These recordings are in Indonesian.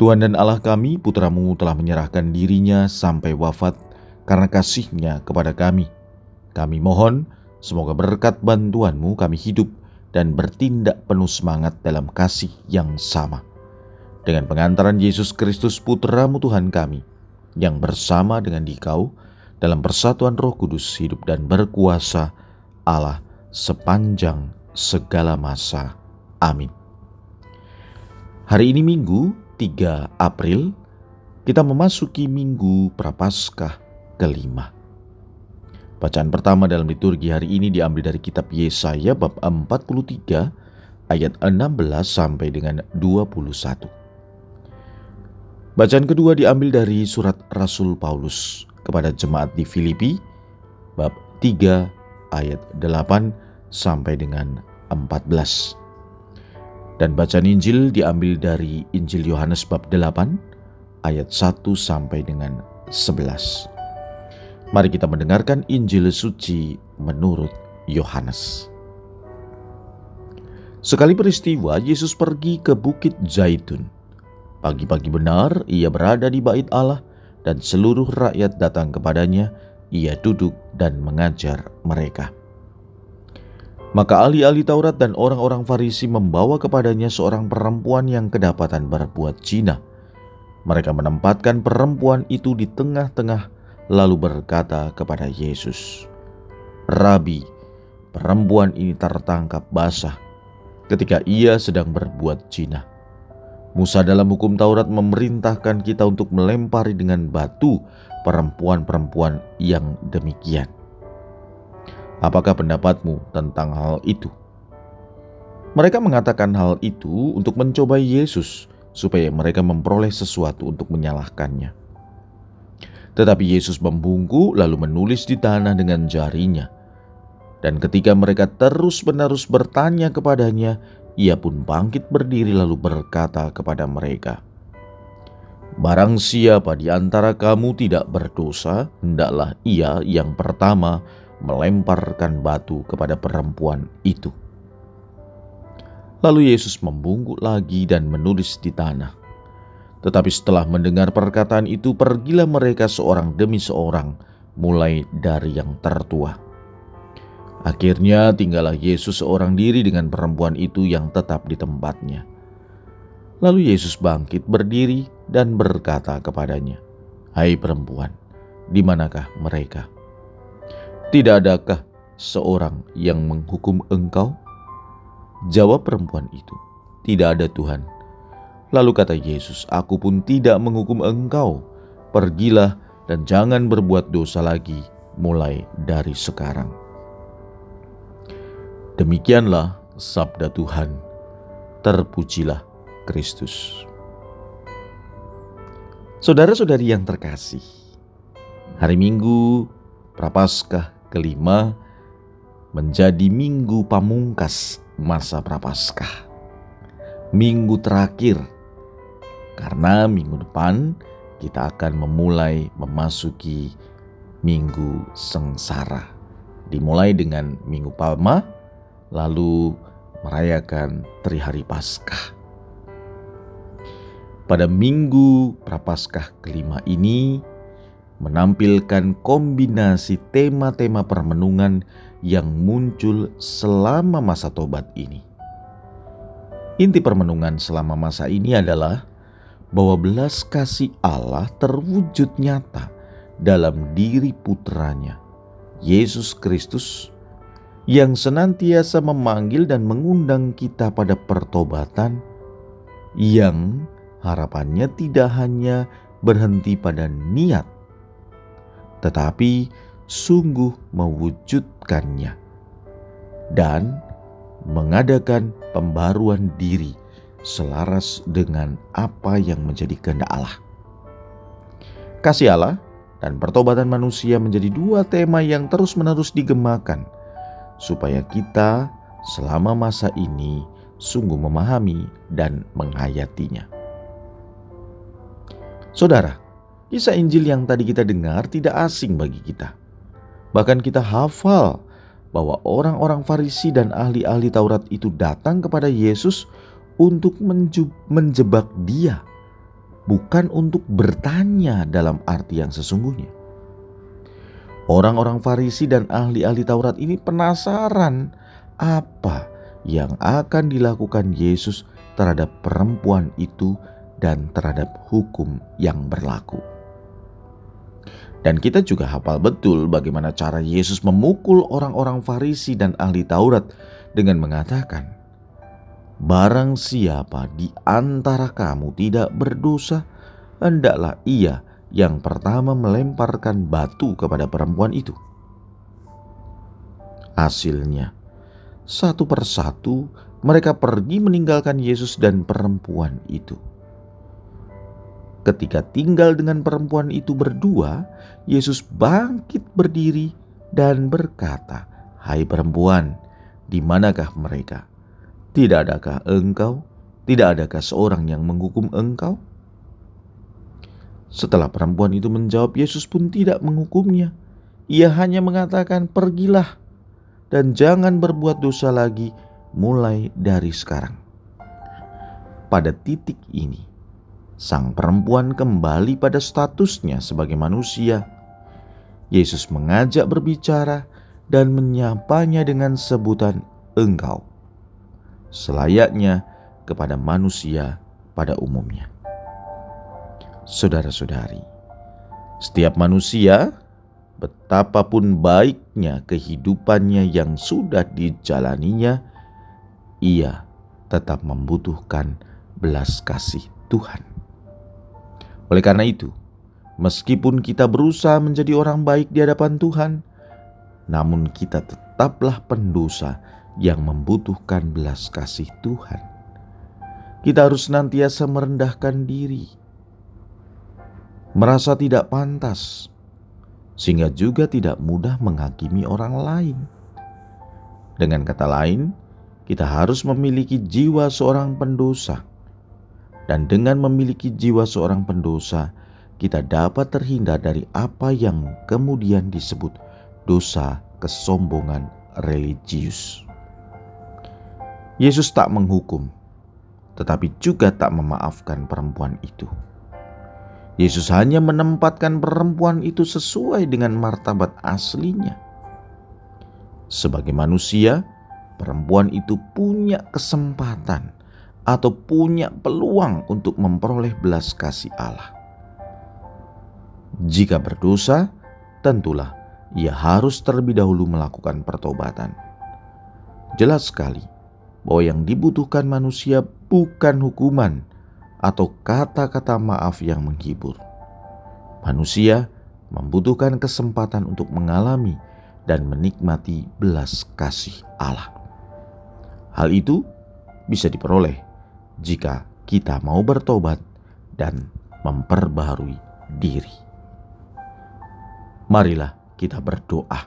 Tuhan dan Allah kami, putramu telah menyerahkan dirinya sampai wafat karena kasihnya kepada kami. Kami mohon, semoga berkat bantuanmu kami hidup dan bertindak penuh semangat dalam kasih yang sama. Dengan pengantaran Yesus Kristus putramu Tuhan kami, yang bersama dengan dikau dalam persatuan roh kudus hidup dan berkuasa Allah sepanjang segala masa. Amin. Hari ini Minggu 3 April, kita memasuki Minggu Prapaskah kelima. Bacaan pertama dalam liturgi hari ini diambil dari kitab Yesaya bab 43 ayat 16 sampai dengan 21. Bacaan kedua diambil dari surat Rasul Paulus kepada jemaat di Filipi bab 3 ayat 8 sampai dengan 14. Dan bacaan Injil diambil dari Injil Yohanes bab 8 ayat 1 sampai dengan 11. Mari kita mendengarkan Injil suci menurut Yohanes. Sekali peristiwa Yesus pergi ke Bukit Zaitun. Pagi-pagi benar ia berada di bait Allah dan seluruh rakyat datang kepadanya. Ia duduk dan mengajar mereka. Maka ahli-ahli Taurat dan orang-orang Farisi membawa kepadanya seorang perempuan yang kedapatan berbuat zina. Mereka menempatkan perempuan itu di tengah-tengah lalu berkata kepada Yesus, "Rabi, perempuan ini tertangkap basah ketika ia sedang berbuat zina. Musa dalam hukum Taurat memerintahkan kita untuk melempari dengan batu perempuan-perempuan yang demikian." Apakah pendapatmu tentang hal itu? Mereka mengatakan hal itu untuk mencobai Yesus, supaya mereka memperoleh sesuatu untuk menyalahkannya. Tetapi Yesus membungku, lalu menulis di tanah dengan jarinya. Dan ketika mereka terus-menerus bertanya kepadanya, ia pun bangkit berdiri, lalu berkata kepada mereka, "Barang siapa di antara kamu tidak berdosa, hendaklah ia yang pertama." Melemparkan batu kepada perempuan itu. Lalu Yesus membungkuk lagi dan menulis di tanah. Tetapi setelah mendengar perkataan itu, pergilah mereka seorang demi seorang, mulai dari yang tertua. Akhirnya tinggallah Yesus seorang diri dengan perempuan itu yang tetap di tempatnya. Lalu Yesus bangkit berdiri dan berkata kepadanya, "Hai perempuan, di manakah mereka?" Tidak adakah seorang yang menghukum engkau? Jawab perempuan itu, "Tidak ada Tuhan." Lalu kata Yesus, "Aku pun tidak menghukum engkau. Pergilah dan jangan berbuat dosa lagi mulai dari sekarang." Demikianlah sabda Tuhan. Terpujilah Kristus. Saudara-saudari yang terkasih, hari Minggu Prapaskah kelima menjadi minggu pamungkas masa prapaskah. Minggu terakhir, karena minggu depan kita akan memulai memasuki minggu sengsara. Dimulai dengan minggu palma, lalu merayakan Trihari Paskah. Pada minggu prapaskah kelima ini, menampilkan kombinasi tema-tema permenungan yang muncul selama masa tobat ini. Inti permenungan selama masa ini adalah bahwa belas kasih Allah terwujud nyata dalam diri putranya, Yesus Kristus, yang senantiasa memanggil dan mengundang kita pada pertobatan yang harapannya tidak hanya berhenti pada niat tetapi sungguh mewujudkannya dan mengadakan pembaruan diri selaras dengan apa yang menjadi kehendak Allah. Kasih Allah dan pertobatan manusia menjadi dua tema yang terus-menerus digemakan, supaya kita selama masa ini sungguh memahami dan menghayatinya. Saudara, kisah Injil yang tadi kita dengar tidak asing bagi kita. Bahkan kita hafal bahwa orang-orang Farisi dan ahli-ahli Taurat itu datang kepada Yesus untuk menjebak Dia bukan untuk bertanya dalam arti yang sesungguhnya. Orang-orang Farisi dan ahli-ahli Taurat ini penasaran apa yang akan dilakukan Yesus terhadap perempuan itu dan terhadap hukum yang berlaku. Dan kita juga hafal betul bagaimana cara Yesus memukul orang-orang Farisi dan ahli Taurat dengan mengatakan, Barang siapa di antara kamu tidak berdosa, hendaklah ia yang pertama melemparkan batu kepada perempuan itu. Hasilnya, satu persatu mereka pergi meninggalkan Yesus dan perempuan itu. Ketika tinggal dengan perempuan itu berdua, Yesus bangkit berdiri dan berkata, "Hai perempuan, di manakah mereka?" Tidak adakah engkau? Tidak adakah seorang yang menghukum engkau? Setelah perempuan itu menjawab, Yesus pun tidak menghukumnya. Ia hanya mengatakan, "Pergilah dan jangan berbuat dosa lagi mulai dari sekarang." Pada titik ini, sang perempuan kembali pada statusnya sebagai manusia. Yesus mengajak berbicara dan menyapanya dengan sebutan "engkau" selayaknya kepada manusia pada umumnya. Saudara-saudari, setiap manusia, betapapun baiknya kehidupannya yang sudah dijalaninya, ia tetap membutuhkan belas kasih Tuhan. Oleh karena itu, meskipun kita berusaha menjadi orang baik di hadapan Tuhan, namun kita tetaplah pendosa yang membutuhkan belas kasih Tuhan. Kita harus senantiasa merendahkan diri, merasa tidak pantas, sehingga juga tidak mudah menghakimi orang lain. Dengan kata lain, kita harus memiliki jiwa seorang pendosa, dan dengan memiliki jiwa seorang pendosa, kita dapat terhindar dari apa yang kemudian disebut dosa kesombongan religius. Yesus tak menghukum, tetapi juga tak memaafkan perempuan itu. Yesus hanya menempatkan perempuan itu sesuai dengan martabat aslinya. Sebagai manusia, perempuan itu punya kesempatan atau punya peluang untuk memperoleh belas kasih Allah. Jika berdosa, tentulah ia harus terlebih dahulu melakukan pertobatan. Jelas sekali, bahwa yang dibutuhkan manusia bukan hukuman atau kata-kata maaf yang menghibur. Manusia membutuhkan kesempatan untuk mengalami dan menikmati belas kasih Allah. Hal itu bisa diperoleh jika kita mau bertobat dan memperbaharui diri. Marilah kita berdoa.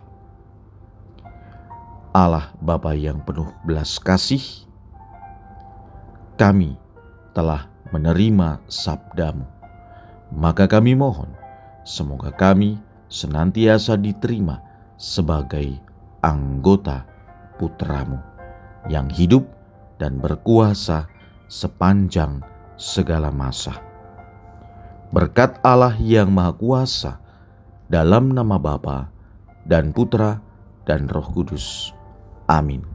Allah Bapa yang penuh belas kasih, kami telah menerima sabdamu. Maka kami mohon, semoga kami senantiasa diterima sebagai anggota putramu yang hidup dan berkuasa sepanjang segala masa. Berkat Allah yang Maha Kuasa, dalam nama Bapa dan Putra dan Roh Kudus. Amin.